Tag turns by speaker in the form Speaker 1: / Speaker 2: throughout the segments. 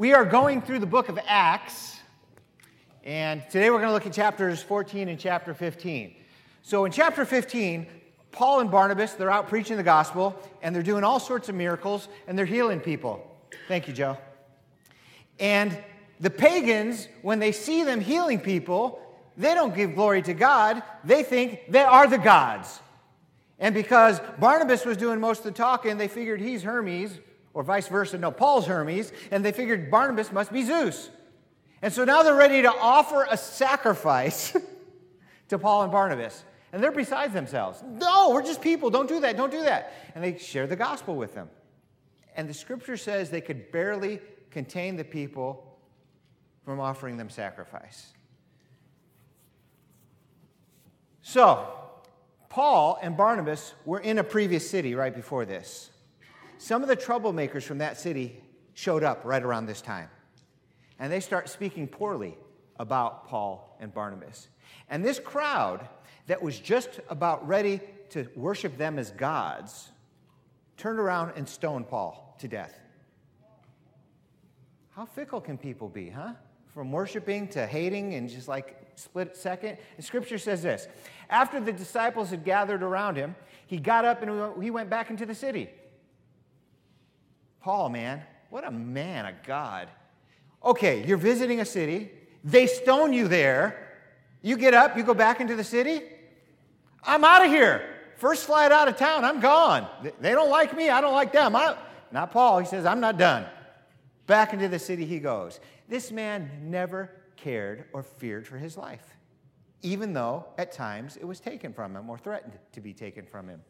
Speaker 1: We are going through the book of Acts, and today we're going to look at chapters 14 and chapter 15. So, in chapter 15, Paul and Barnabas, they're out preaching the gospel, and they're doing all sorts of miracles, and they're healing people. Thank you, Joe. And the pagans, when they see them healing people, they don't give glory to God. They think they are the gods. And because Barnabas was doing most of the talking, they figured he's Hermes, or vice versa. No, Paul's Hermes, and they figured Barnabas must be Zeus. And so now they're ready to offer a sacrifice to Paul and Barnabas. And they're besides themselves. No, we're just people. Don't do that. Don't do that. And they share the gospel with them. And the scripture says they could barely contain the people from offering them sacrifice. So, Paul and Barnabas were in a previous city right before this. Some of the troublemakers from that city showed up right around this time. And they start speaking poorly about Paul and Barnabas. And this crowd that was just about ready to worship them as gods turned around and stoned Paul to death. How fickle can people be, huh? From worshiping to hating and just like split second. And scripture says this After the disciples had gathered around him, he got up and he went back into the city. Paul, man, what a man, a God. Okay, you're visiting a city, they stone you there. You get up, you go back into the city. I'm out of here. First flight out of town, I'm gone. They don't like me, I don't like them. I, not Paul, he says, I'm not done. Back into the city he goes. This man never cared or feared for his life, even though at times it was taken from him or threatened to be taken from him.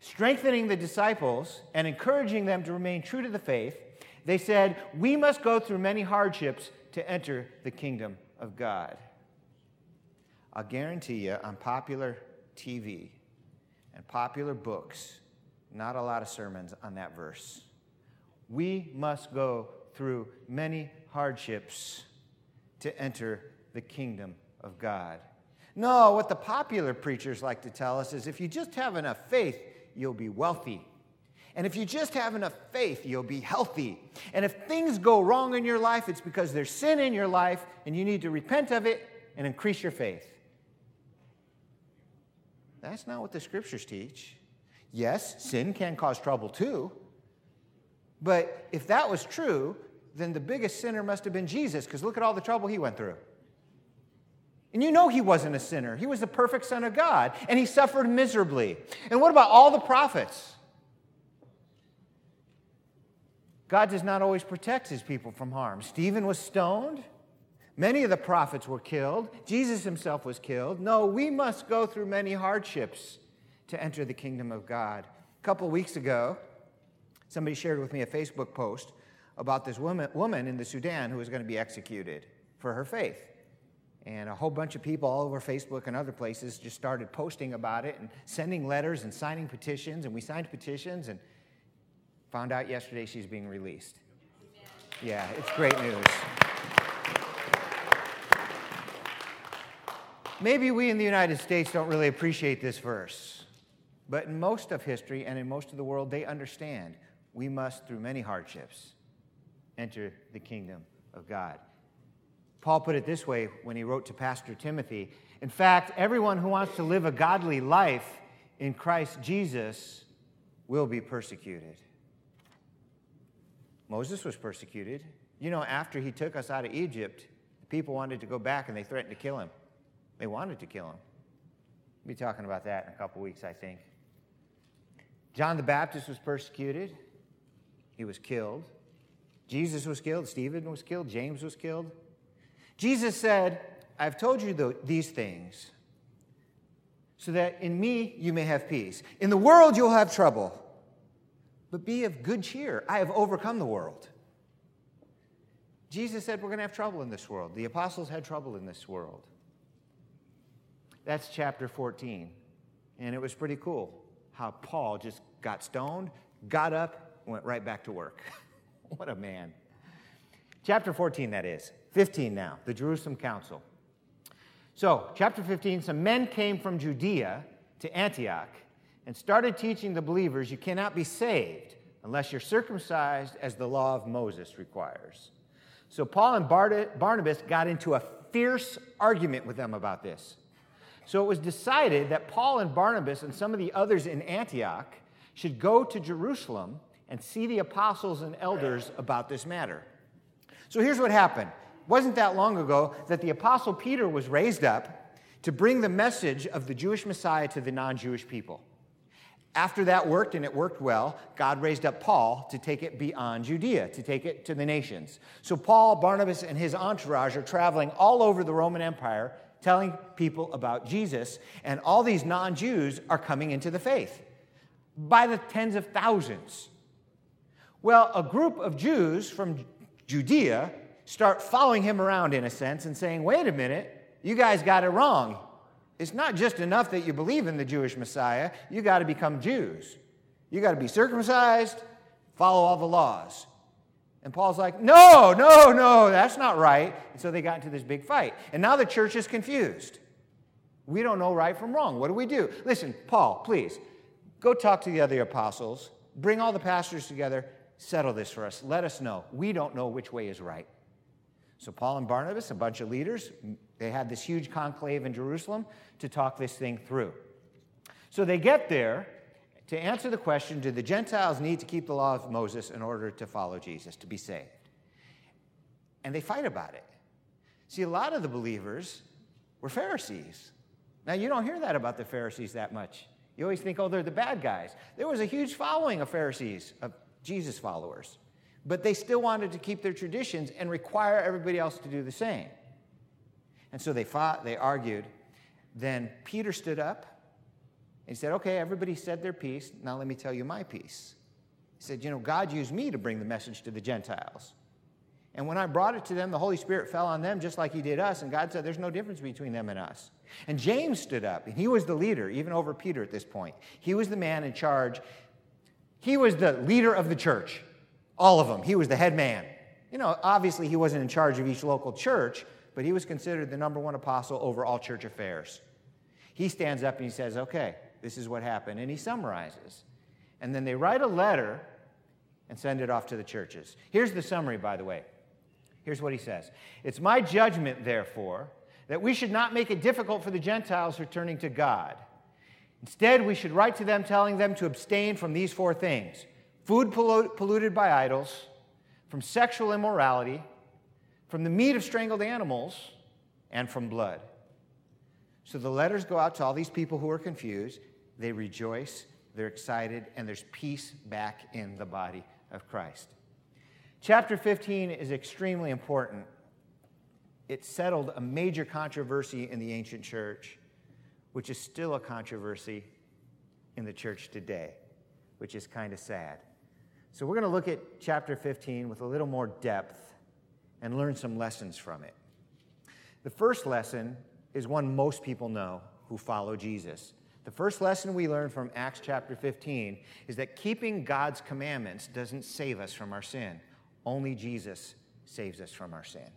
Speaker 1: Strengthening the disciples and encouraging them to remain true to the faith, they said, We must go through many hardships to enter the kingdom of God. I'll guarantee you on popular TV and popular books, not a lot of sermons on that verse. We must go through many hardships to enter the kingdom of God. No, what the popular preachers like to tell us is if you just have enough faith, you'll be wealthy. And if you just have enough faith, you'll be healthy. And if things go wrong in your life, it's because there's sin in your life and you need to repent of it and increase your faith. That's not what the scriptures teach. Yes, sin can cause trouble too. But if that was true, then the biggest sinner must have been Jesus, because look at all the trouble he went through. And you know he wasn't a sinner. He was the perfect Son of God, and he suffered miserably. And what about all the prophets? God does not always protect his people from harm. Stephen was stoned. Many of the prophets were killed. Jesus himself was killed. No, we must go through many hardships to enter the kingdom of God. A couple of weeks ago, somebody shared with me a Facebook post about this woman, woman in the Sudan who was going to be executed for her faith. And a whole bunch of people all over Facebook and other places just started posting about it and sending letters and signing petitions. And we signed petitions and found out yesterday she's being released. Yeah, it's great news. Maybe we in the United States don't really appreciate this verse, but in most of history and in most of the world, they understand we must, through many hardships, enter the kingdom of God. Paul put it this way when he wrote to Pastor Timothy In fact, everyone who wants to live a godly life in Christ Jesus will be persecuted. Moses was persecuted. You know, after he took us out of Egypt, the people wanted to go back and they threatened to kill him. They wanted to kill him. We'll be talking about that in a couple weeks, I think. John the Baptist was persecuted, he was killed. Jesus was killed, Stephen was killed, James was killed. Jesus said, I've told you the, these things so that in me you may have peace. In the world you'll have trouble, but be of good cheer. I have overcome the world. Jesus said, We're going to have trouble in this world. The apostles had trouble in this world. That's chapter 14. And it was pretty cool how Paul just got stoned, got up, went right back to work. What a man. Chapter 14, that is. 15 now, the Jerusalem Council. So, chapter 15, some men came from Judea to Antioch and started teaching the believers you cannot be saved unless you're circumcised as the law of Moses requires. So Paul and Barnabas got into a fierce argument with them about this. So it was decided that Paul and Barnabas and some of the others in Antioch should go to Jerusalem and see the apostles and elders about this matter. So here's what happened. Wasn't that long ago that the apostle Peter was raised up to bring the message of the Jewish Messiah to the non Jewish people. After that worked, and it worked well, God raised up Paul to take it beyond Judea, to take it to the nations. So Paul, Barnabas, and his entourage are traveling all over the Roman Empire, telling people about Jesus, and all these non Jews are coming into the faith by the tens of thousands. Well, a group of Jews from Judea start following him around in a sense and saying, wait a minute, you guys got it wrong. It's not just enough that you believe in the Jewish Messiah, you got to become Jews. You got to be circumcised, follow all the laws. And Paul's like, no, no, no, that's not right. And so they got into this big fight. And now the church is confused. We don't know right from wrong. What do we do? Listen, Paul, please, go talk to the other apostles, bring all the pastors together, settle this for us. Let us know. We don't know which way is right. So, Paul and Barnabas, a bunch of leaders, they had this huge conclave in Jerusalem to talk this thing through. So, they get there to answer the question do the Gentiles need to keep the law of Moses in order to follow Jesus, to be saved? And they fight about it. See, a lot of the believers were Pharisees. Now, you don't hear that about the Pharisees that much. You always think, oh, they're the bad guys. There was a huge following of Pharisees, of Jesus followers. But they still wanted to keep their traditions and require everybody else to do the same. And so they fought, they argued. Then Peter stood up and he said, Okay, everybody said their piece. Now let me tell you my piece. He said, You know, God used me to bring the message to the Gentiles. And when I brought it to them, the Holy Spirit fell on them just like He did us. And God said, There's no difference between them and us. And James stood up, and he was the leader, even over Peter at this point. He was the man in charge he was the leader of the church, all of them. He was the head man. You know, obviously, he wasn't in charge of each local church, but he was considered the number one apostle over all church affairs. He stands up and he says, Okay, this is what happened. And he summarizes. And then they write a letter and send it off to the churches. Here's the summary, by the way. Here's what he says It's my judgment, therefore, that we should not make it difficult for the Gentiles returning to God Instead, we should write to them telling them to abstain from these four things food polluted by idols, from sexual immorality, from the meat of strangled animals, and from blood. So the letters go out to all these people who are confused. They rejoice, they're excited, and there's peace back in the body of Christ. Chapter 15 is extremely important. It settled a major controversy in the ancient church which is still a controversy in the church today, which is kind of sad. So, we're going to look at chapter 15 with a little more depth and learn some lessons from it. The first lesson is one most people know who follow Jesus. The first lesson we learn from Acts chapter 15 is that keeping God's commandments doesn't save us from our sin. Only Jesus saves us from our sin.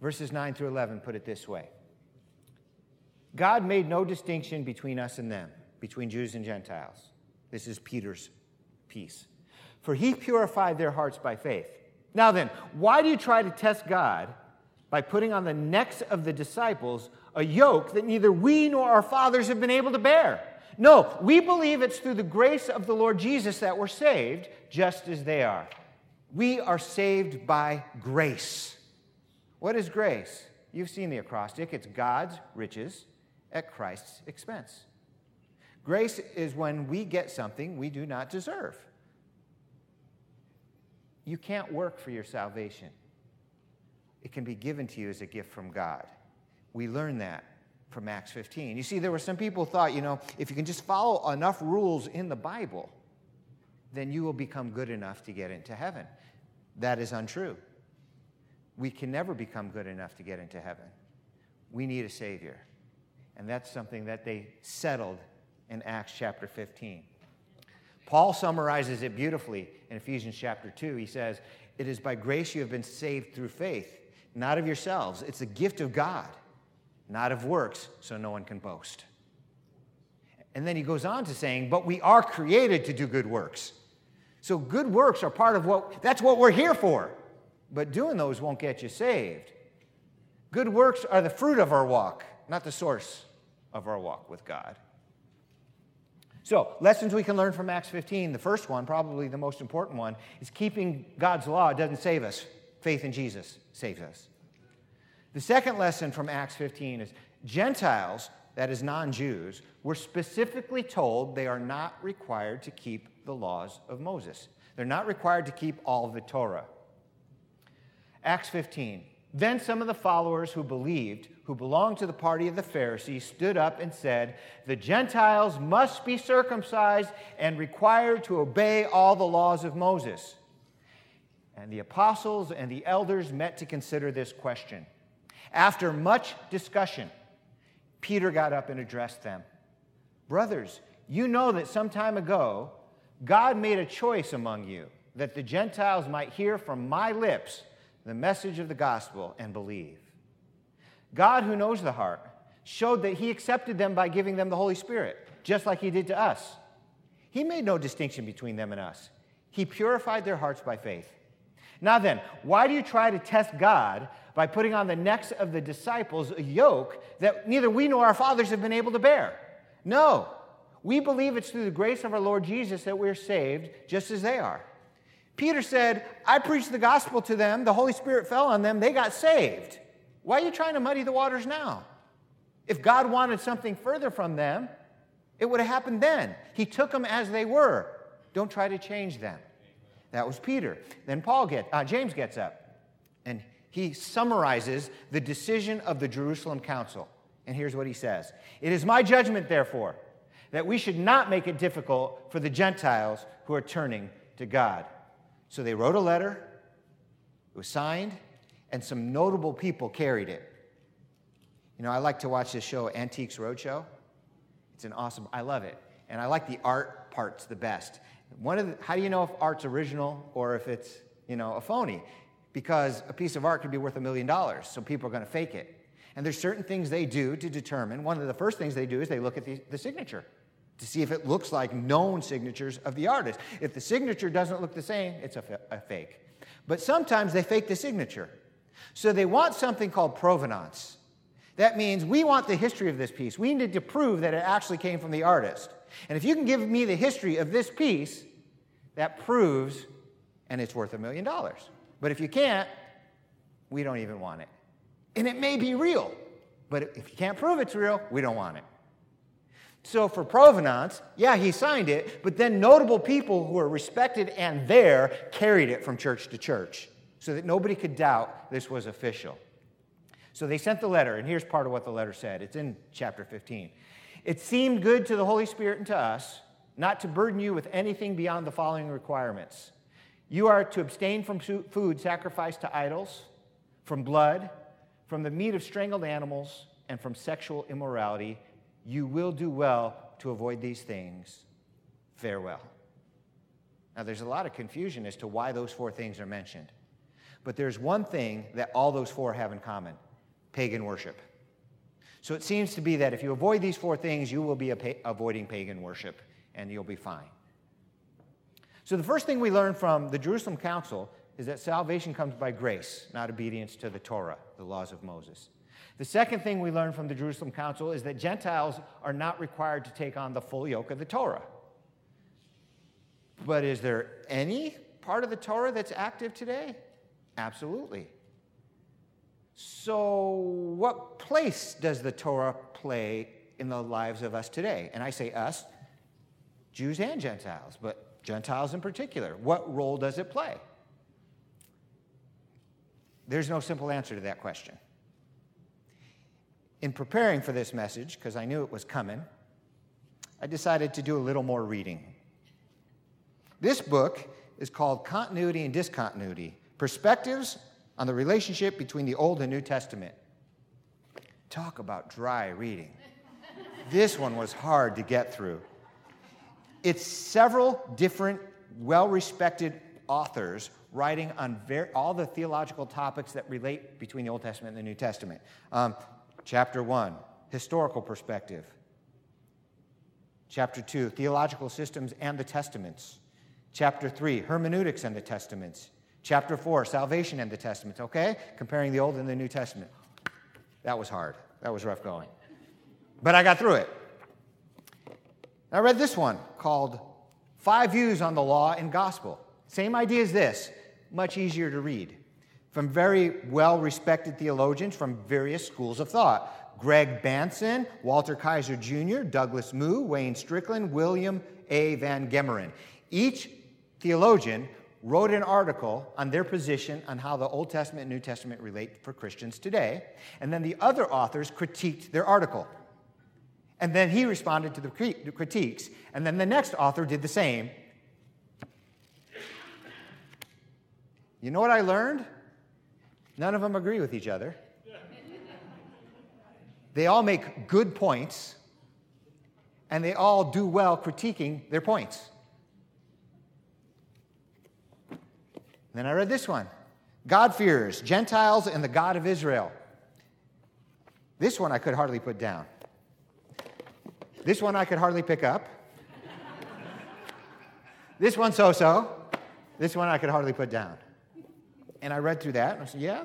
Speaker 1: Verses 9 through 11 put it this way God made no distinction between us and them, between Jews and Gentiles. This is Peter's piece. For he purified their hearts by faith. Now then, why do you try to test God by putting on the necks of the disciples a yoke that neither we nor our fathers have been able to bear? No, we believe it's through the grace of the Lord Jesus that we're saved, just as they are. We are saved by grace. What is grace? You've seen the acrostic. It's God's riches at Christ's expense. Grace is when we get something we do not deserve. You can't work for your salvation, it can be given to you as a gift from God. We learn that from Acts 15. You see, there were some people thought, you know, if you can just follow enough rules in the Bible, then you will become good enough to get into heaven. That is untrue. We can never become good enough to get into heaven. We need a Savior. And that's something that they settled in Acts chapter 15. Paul summarizes it beautifully in Ephesians chapter 2. He says, It is by grace you have been saved through faith, not of yourselves. It's a gift of God, not of works, so no one can boast. And then he goes on to saying, But we are created to do good works. So good works are part of what, that's what we're here for. But doing those won't get you saved. Good works are the fruit of our walk, not the source of our walk with God. So, lessons we can learn from Acts 15. The first one, probably the most important one, is keeping God's law doesn't save us. Faith in Jesus saves us. The second lesson from Acts 15 is Gentiles, that is non Jews, were specifically told they are not required to keep the laws of Moses. They're not required to keep all of the Torah. Acts 15. Then some of the followers who believed, who belonged to the party of the Pharisees, stood up and said, The Gentiles must be circumcised and required to obey all the laws of Moses. And the apostles and the elders met to consider this question. After much discussion, Peter got up and addressed them. Brothers, you know that some time ago, God made a choice among you that the Gentiles might hear from my lips the message of the gospel and believe. God, who knows the heart, showed that He accepted them by giving them the Holy Spirit, just like He did to us. He made no distinction between them and us, He purified their hearts by faith. Now then, why do you try to test God by putting on the necks of the disciples a yoke that neither we nor our fathers have been able to bear? No. We believe it's through the grace of our Lord Jesus that we're saved, just as they are. Peter said, I preached the gospel to them, the Holy Spirit fell on them, they got saved. Why are you trying to muddy the waters now? If God wanted something further from them, it would have happened then. He took them as they were. Don't try to change them. That was Peter. Then Paul get, uh, James gets up and he summarizes the decision of the Jerusalem council. And here's what he says It is my judgment, therefore, that we should not make it difficult for the Gentiles who are turning to God. So they wrote a letter, it was signed, and some notable people carried it. You know, I like to watch this show, Antiques Roadshow. It's an awesome, I love it. And I like the art parts the best. One of the, how do you know if art's original or if it's, you know, a phony? Because a piece of art could be worth a million dollars, so people are going to fake it. And there's certain things they do to determine. One of the first things they do is they look at the, the signature to see if it looks like known signatures of the artist. If the signature doesn't look the same, it's a, a fake. But sometimes they fake the signature. So they want something called provenance. That means we want the history of this piece. We need to prove that it actually came from the artist. And if you can give me the history of this piece, that proves, and it's worth a million dollars. But if you can't, we don't even want it. And it may be real, but if you can't prove it's real, we don't want it. So for provenance, yeah, he signed it, but then notable people who were respected and there carried it from church to church so that nobody could doubt this was official. So they sent the letter, and here's part of what the letter said. It's in chapter 15. It seemed good to the Holy Spirit and to us not to burden you with anything beyond the following requirements. You are to abstain from food sacrificed to idols, from blood, from the meat of strangled animals, and from sexual immorality you will do well to avoid these things. Farewell. Now, there's a lot of confusion as to why those four things are mentioned. But there's one thing that all those four have in common pagan worship. So it seems to be that if you avoid these four things, you will be avoiding pagan worship and you'll be fine. So the first thing we learn from the Jerusalem Council is that salvation comes by grace, not obedience to the Torah, the laws of Moses. The second thing we learn from the Jerusalem Council is that Gentiles are not required to take on the full yoke of the Torah. But is there any part of the Torah that's active today? Absolutely. So, what place does the Torah play in the lives of us today? And I say us, Jews and Gentiles, but Gentiles in particular. What role does it play? There's no simple answer to that question in preparing for this message, because I knew it was coming, I decided to do a little more reading. This book is called Continuity and Discontinuity Perspectives on the Relationship Between the Old and New Testament. Talk about dry reading. this one was hard to get through. It's several different, well respected authors writing on ver- all the theological topics that relate between the Old Testament and the New Testament. Um, Chapter 1, historical perspective. Chapter 2, theological systems and the testaments. Chapter 3, hermeneutics and the testaments. Chapter 4, salvation and the testaments, okay? Comparing the Old and the New Testament. That was hard. That was rough going. But I got through it. I read this one called Five Views on the Law and Gospel. Same idea as this, much easier to read. From very well respected theologians from various schools of thought Greg Bahnsen, Walter Kaiser Jr., Douglas Moo, Wayne Strickland, William A. Van Gemeren. Each theologian wrote an article on their position on how the Old Testament and New Testament relate for Christians today, and then the other authors critiqued their article. And then he responded to the critiques, and then the next author did the same. You know what I learned? None of them agree with each other. They all make good points, and they all do well critiquing their points. Then I read this one God-fearers, Gentiles, and the God of Israel. This one I could hardly put down. This one I could hardly pick up. this one so so. This one I could hardly put down. And I read through that and I said, yeah,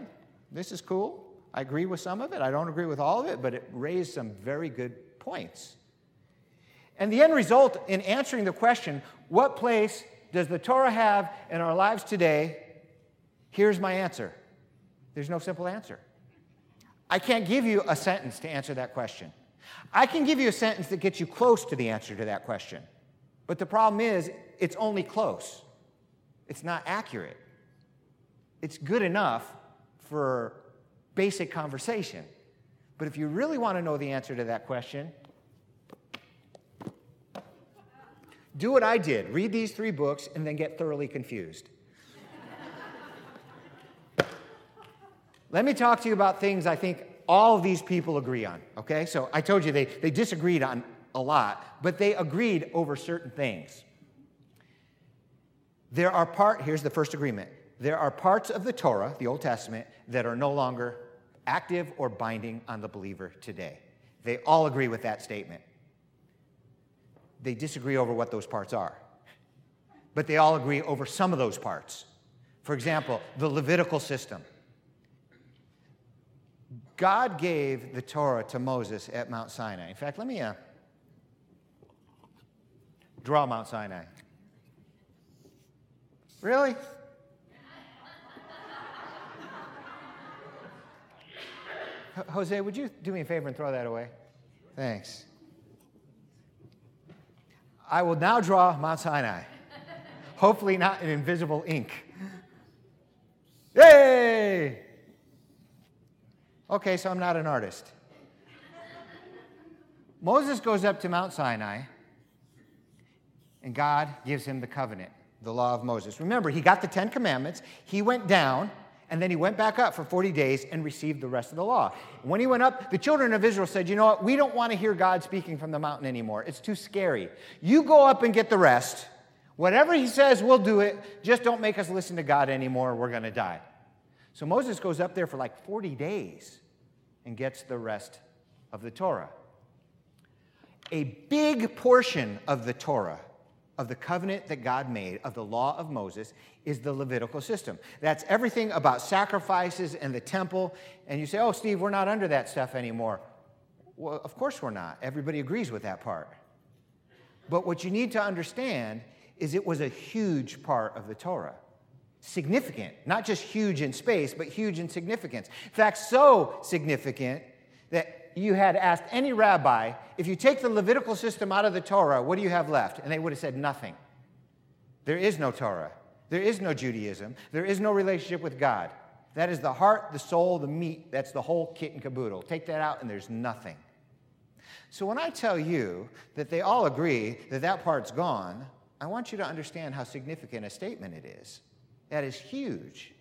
Speaker 1: this is cool. I agree with some of it. I don't agree with all of it, but it raised some very good points. And the end result in answering the question, what place does the Torah have in our lives today? Here's my answer there's no simple answer. I can't give you a sentence to answer that question. I can give you a sentence that gets you close to the answer to that question. But the problem is, it's only close, it's not accurate. It's good enough for basic conversation. But if you really want to know the answer to that question, do what I did read these three books and then get thoroughly confused. Let me talk to you about things I think all of these people agree on, okay? So I told you they, they disagreed on a lot, but they agreed over certain things. There are part, here's the first agreement. There are parts of the Torah, the Old Testament, that are no longer active or binding on the believer today. They all agree with that statement. They disagree over what those parts are, but they all agree over some of those parts. For example, the Levitical system. God gave the Torah to Moses at Mount Sinai. In fact, let me uh, draw Mount Sinai. Really? Jose, would you do me a favor and throw that away? Thanks. I will now draw Mount Sinai. Hopefully, not in invisible ink. Yay! Okay, so I'm not an artist. Moses goes up to Mount Sinai, and God gives him the covenant, the law of Moses. Remember, he got the Ten Commandments, he went down, and then he went back up for 40 days and received the rest of the law. When he went up, the children of Israel said, You know what? We don't want to hear God speaking from the mountain anymore. It's too scary. You go up and get the rest. Whatever he says, we'll do it. Just don't make us listen to God anymore. We're going to die. So Moses goes up there for like 40 days and gets the rest of the Torah. A big portion of the Torah, of the covenant that God made, of the law of Moses, is the Levitical system. That's everything about sacrifices and the temple. And you say, oh, Steve, we're not under that stuff anymore. Well, of course we're not. Everybody agrees with that part. But what you need to understand is it was a huge part of the Torah significant, not just huge in space, but huge in significance. In fact, so significant that you had asked any rabbi, if you take the Levitical system out of the Torah, what do you have left? And they would have said nothing. There is no Torah. There is no Judaism. There is no relationship with God. That is the heart, the soul, the meat. That's the whole kit and caboodle. Take that out, and there's nothing. So when I tell you that they all agree that that part's gone, I want you to understand how significant a statement it is. That is huge.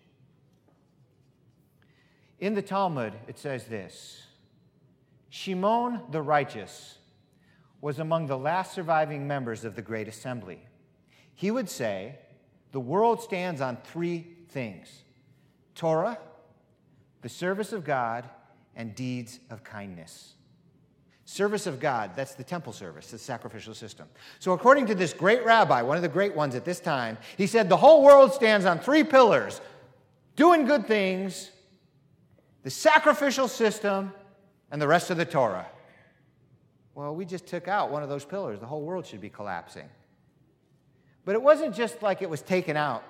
Speaker 1: In the Talmud, it says this Shimon the righteous was among the last surviving members of the Great Assembly. He would say, The world stands on three things Torah, the service of God, and deeds of kindness. Service of God, that's the temple service, the sacrificial system. So, according to this great rabbi, one of the great ones at this time, he said the whole world stands on three pillars doing good things, the sacrificial system, and the rest of the Torah. Well, we just took out one of those pillars. The whole world should be collapsing. But it wasn't just like it was taken out,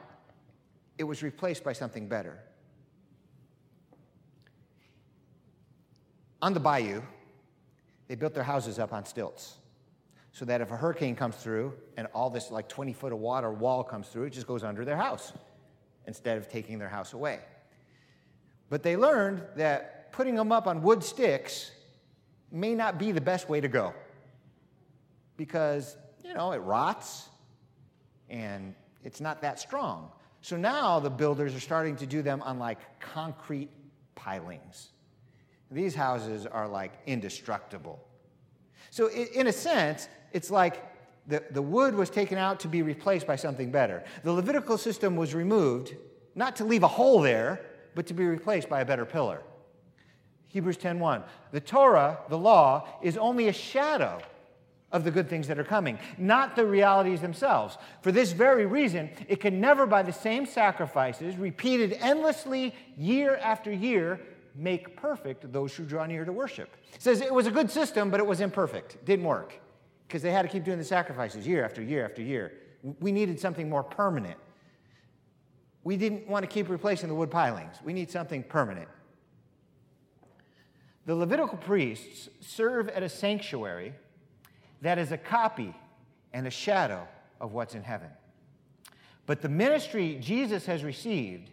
Speaker 1: it was replaced by something better. On the bayou, they built their houses up on stilts so that if a hurricane comes through and all this like 20 foot of water wall comes through, it just goes under their house instead of taking their house away. But they learned that putting them up on wood sticks may not be the best way to go because, you know, it rots and it's not that strong. So now the builders are starting to do them on like concrete pilings. These houses are like indestructible. So, in a sense, it's like the, the wood was taken out to be replaced by something better. The Levitical system was removed, not to leave a hole there, but to be replaced by a better pillar. Hebrews 10:1. The Torah, the law, is only a shadow of the good things that are coming, not the realities themselves. For this very reason, it can never, by the same sacrifices, repeated endlessly year after year, make perfect those who draw near to worship. It says it was a good system, but it was imperfect. It didn't work because they had to keep doing the sacrifices year after year after year. We needed something more permanent. We didn't want to keep replacing the wood pilings. We need something permanent. The Levitical priests serve at a sanctuary that is a copy and a shadow of what's in heaven. But the ministry Jesus has received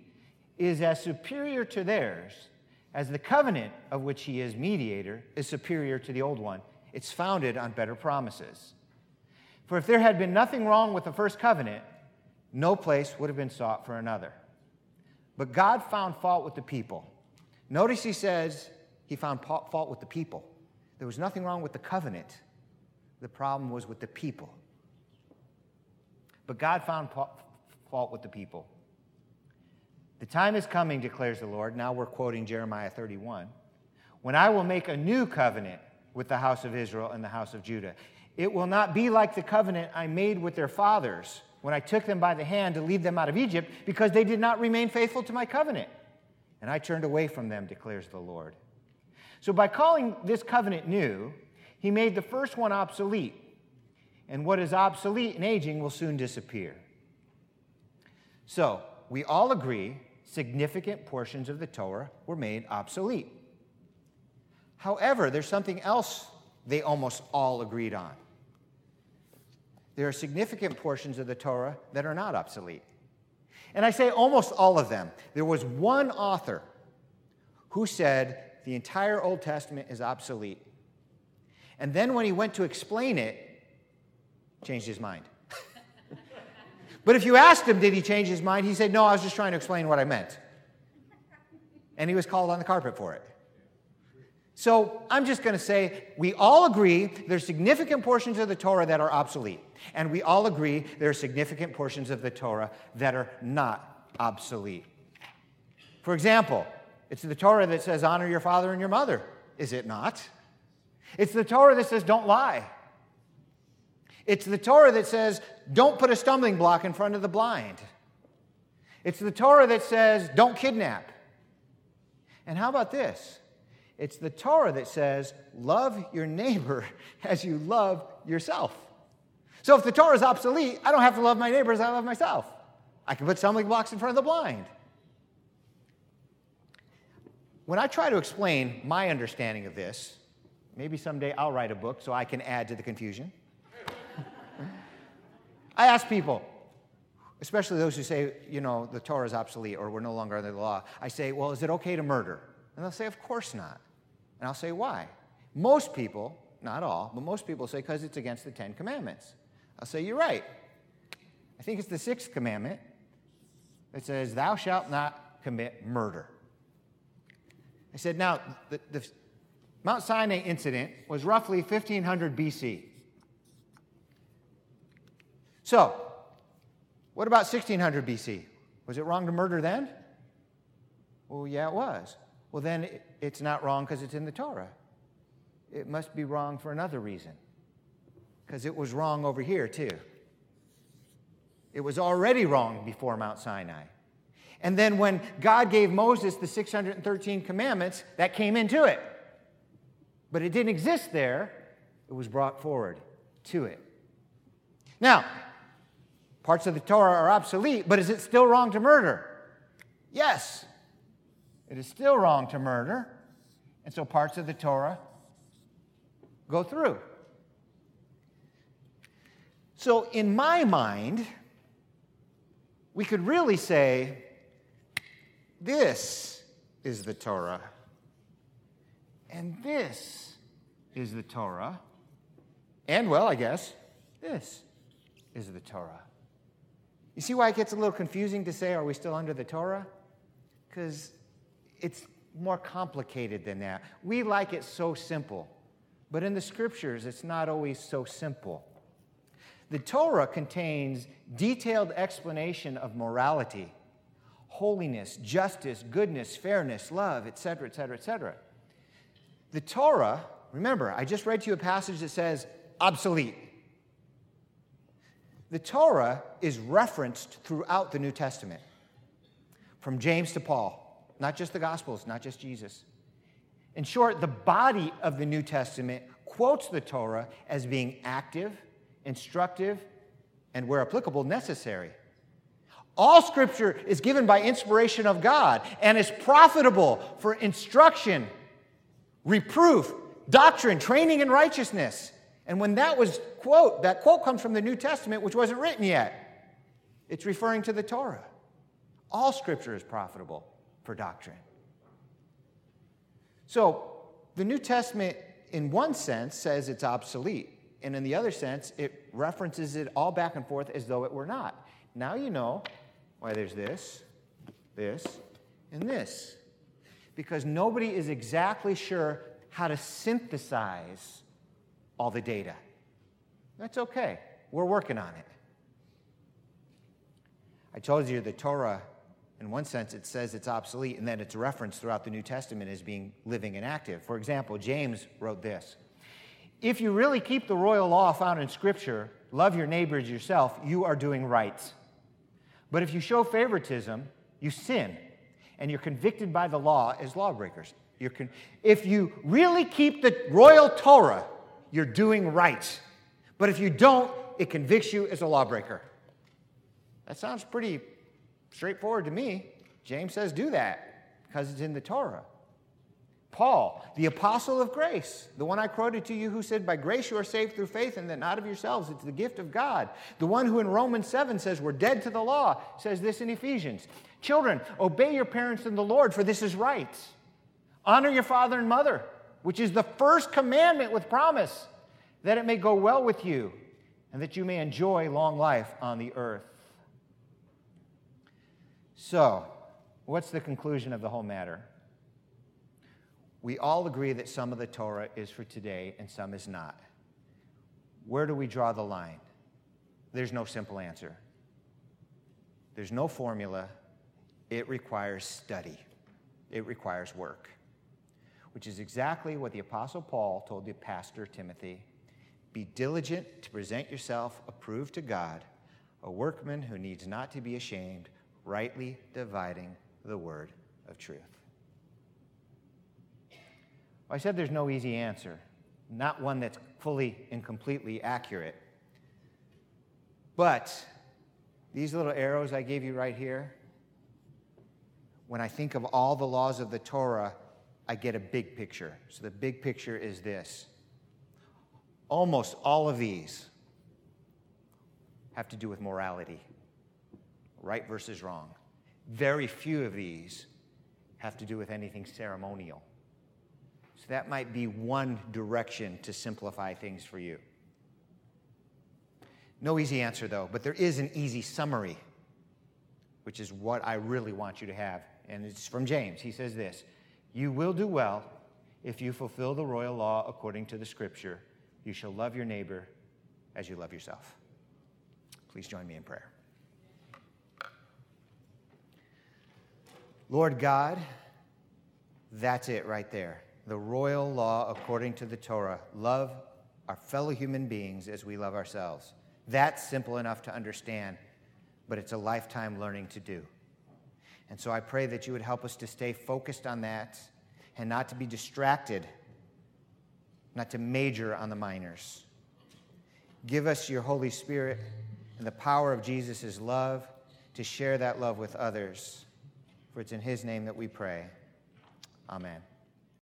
Speaker 1: is as superior to theirs as the covenant of which he is mediator is superior to the old one. It's founded on better promises. For if there had been nothing wrong with the first covenant, no place would have been sought for another. But God found fault with the people. Notice he says he found fault with the people. There was nothing wrong with the covenant. The problem was with the people. But God found fault with the people. The time is coming, declares the Lord. Now we're quoting Jeremiah 31. When I will make a new covenant with the house of Israel and the house of Judah. It will not be like the covenant I made with their fathers when I took them by the hand to lead them out of Egypt, because they did not remain faithful to my covenant. And I turned away from them, declares the Lord. So, by calling this covenant new, he made the first one obsolete. And what is obsolete and aging will soon disappear. So, we all agree significant portions of the Torah were made obsolete. However, there's something else they almost all agreed on. There are significant portions of the Torah that are not obsolete. And I say almost all of them. There was one author who said the entire Old Testament is obsolete. And then when he went to explain it, changed his mind. but if you asked him, did he change his mind? He said, no, I was just trying to explain what I meant. And he was called on the carpet for it. So I'm just going to say we all agree there's significant portions of the Torah that are obsolete. And we all agree there are significant portions of the Torah that are not obsolete. For example, it's the Torah that says honor your father and your mother, is it not? It's the Torah that says, don't lie. It's the Torah that says, don't put a stumbling block in front of the blind. It's the Torah that says, don't kidnap. And how about this? It's the Torah that says, love your neighbor as you love yourself. So if the Torah is obsolete, I don't have to love my neighbor as I love myself. I can put stumbling blocks in front of the blind. When I try to explain my understanding of this, Maybe someday I'll write a book so I can add to the confusion. I ask people, especially those who say, you know, the Torah is obsolete or we're no longer under the law. I say, well, is it okay to murder? And they'll say, of course not. And I'll say, why? Most people, not all, but most people say, because it's against the Ten Commandments. I'll say, you're right. I think it's the sixth commandment that says, thou shalt not commit murder. I said, now, the, the, Mount Sinai incident was roughly 1500 BC. So, what about 1600 BC? Was it wrong to murder then? Well, yeah, it was. Well, then it's not wrong because it's in the Torah. it must be wrong for another reason. Because it was wrong over here, too. It was already wrong before Mount Sinai. And then when God gave Moses the 613 commandments, that came into it. But it didn't exist there, it was brought forward to it. Now, parts of the Torah are obsolete, but is it still wrong to murder? Yes, it is still wrong to murder. And so parts of the Torah go through. So, in my mind, we could really say this is the Torah, and this is the Torah, and well, I guess, this is the Torah. You see why it gets a little confusing to say, are we still under the Torah? Because it's more complicated than that. We like it so simple, but in the scriptures, it's not always so simple. The Torah contains detailed explanation of morality, holiness, justice, goodness, fairness, love, etc., etc., etc. The Torah, remember, I just read to you a passage that says obsolete. The Torah is referenced throughout the New Testament, from James to Paul, not just the Gospels, not just Jesus. In short, the body of the New Testament quotes the Torah as being active, instructive, and where applicable, necessary. All scripture is given by inspiration of God and is profitable for instruction, reproof, doctrine, training in righteousness. And when that was quote, that quote comes from the New Testament, which wasn't written yet. It's referring to the Torah. All scripture is profitable for doctrine. So, the New Testament, in one sense, says it's obsolete. And in the other sense, it references it all back and forth as though it were not. Now you know why there's this, this, and this. Because nobody is exactly sure how to synthesize all the data. That's okay. We're working on it. I told you the Torah in one sense, it says it's obsolete, and then it's referenced throughout the New Testament as being living and active. For example, James wrote this If you really keep the royal law found in Scripture, love your neighbor as yourself, you are doing right. But if you show favoritism, you sin, and you're convicted by the law as lawbreakers. Con- if you really keep the royal Torah, you're doing right. But if you don't, it convicts you as a lawbreaker. That sounds pretty straightforward to me. James says, do that because it's in the Torah. Paul, the apostle of grace, the one I quoted to you who said, By grace you are saved through faith, and that not of yourselves, it's the gift of God. The one who in Romans 7 says, We're dead to the law, says this in Ephesians. Children, obey your parents in the Lord, for this is right. Honor your father and mother, which is the first commandment with promise, that it may go well with you, and that you may enjoy long life on the earth. So, what's the conclusion of the whole matter? We all agree that some of the Torah is for today and some is not. Where do we draw the line? There's no simple answer. There's no formula. It requires study, it requires work, which is exactly what the Apostle Paul told the pastor Timothy Be diligent to present yourself approved to God, a workman who needs not to be ashamed rightly dividing the word of truth. I said there's no easy answer, not one that's fully and completely accurate. But these little arrows I gave you right here, when I think of all the laws of the Torah, I get a big picture. So the big picture is this almost all of these have to do with morality right versus wrong. Very few of these have to do with anything ceremonial. That might be one direction to simplify things for you. No easy answer, though, but there is an easy summary, which is what I really want you to have. And it's from James. He says this You will do well if you fulfill the royal law according to the scripture. You shall love your neighbor as you love yourself. Please join me in prayer. Lord God, that's it right there. The royal law according to the Torah love our fellow human beings as we love ourselves. That's simple enough to understand, but it's a lifetime learning to do. And so I pray that you would help us to stay focused on that and not to be distracted, not to major on the minors. Give us your Holy Spirit and the power of Jesus' love to share that love with others. For it's in his name that we pray. Amen.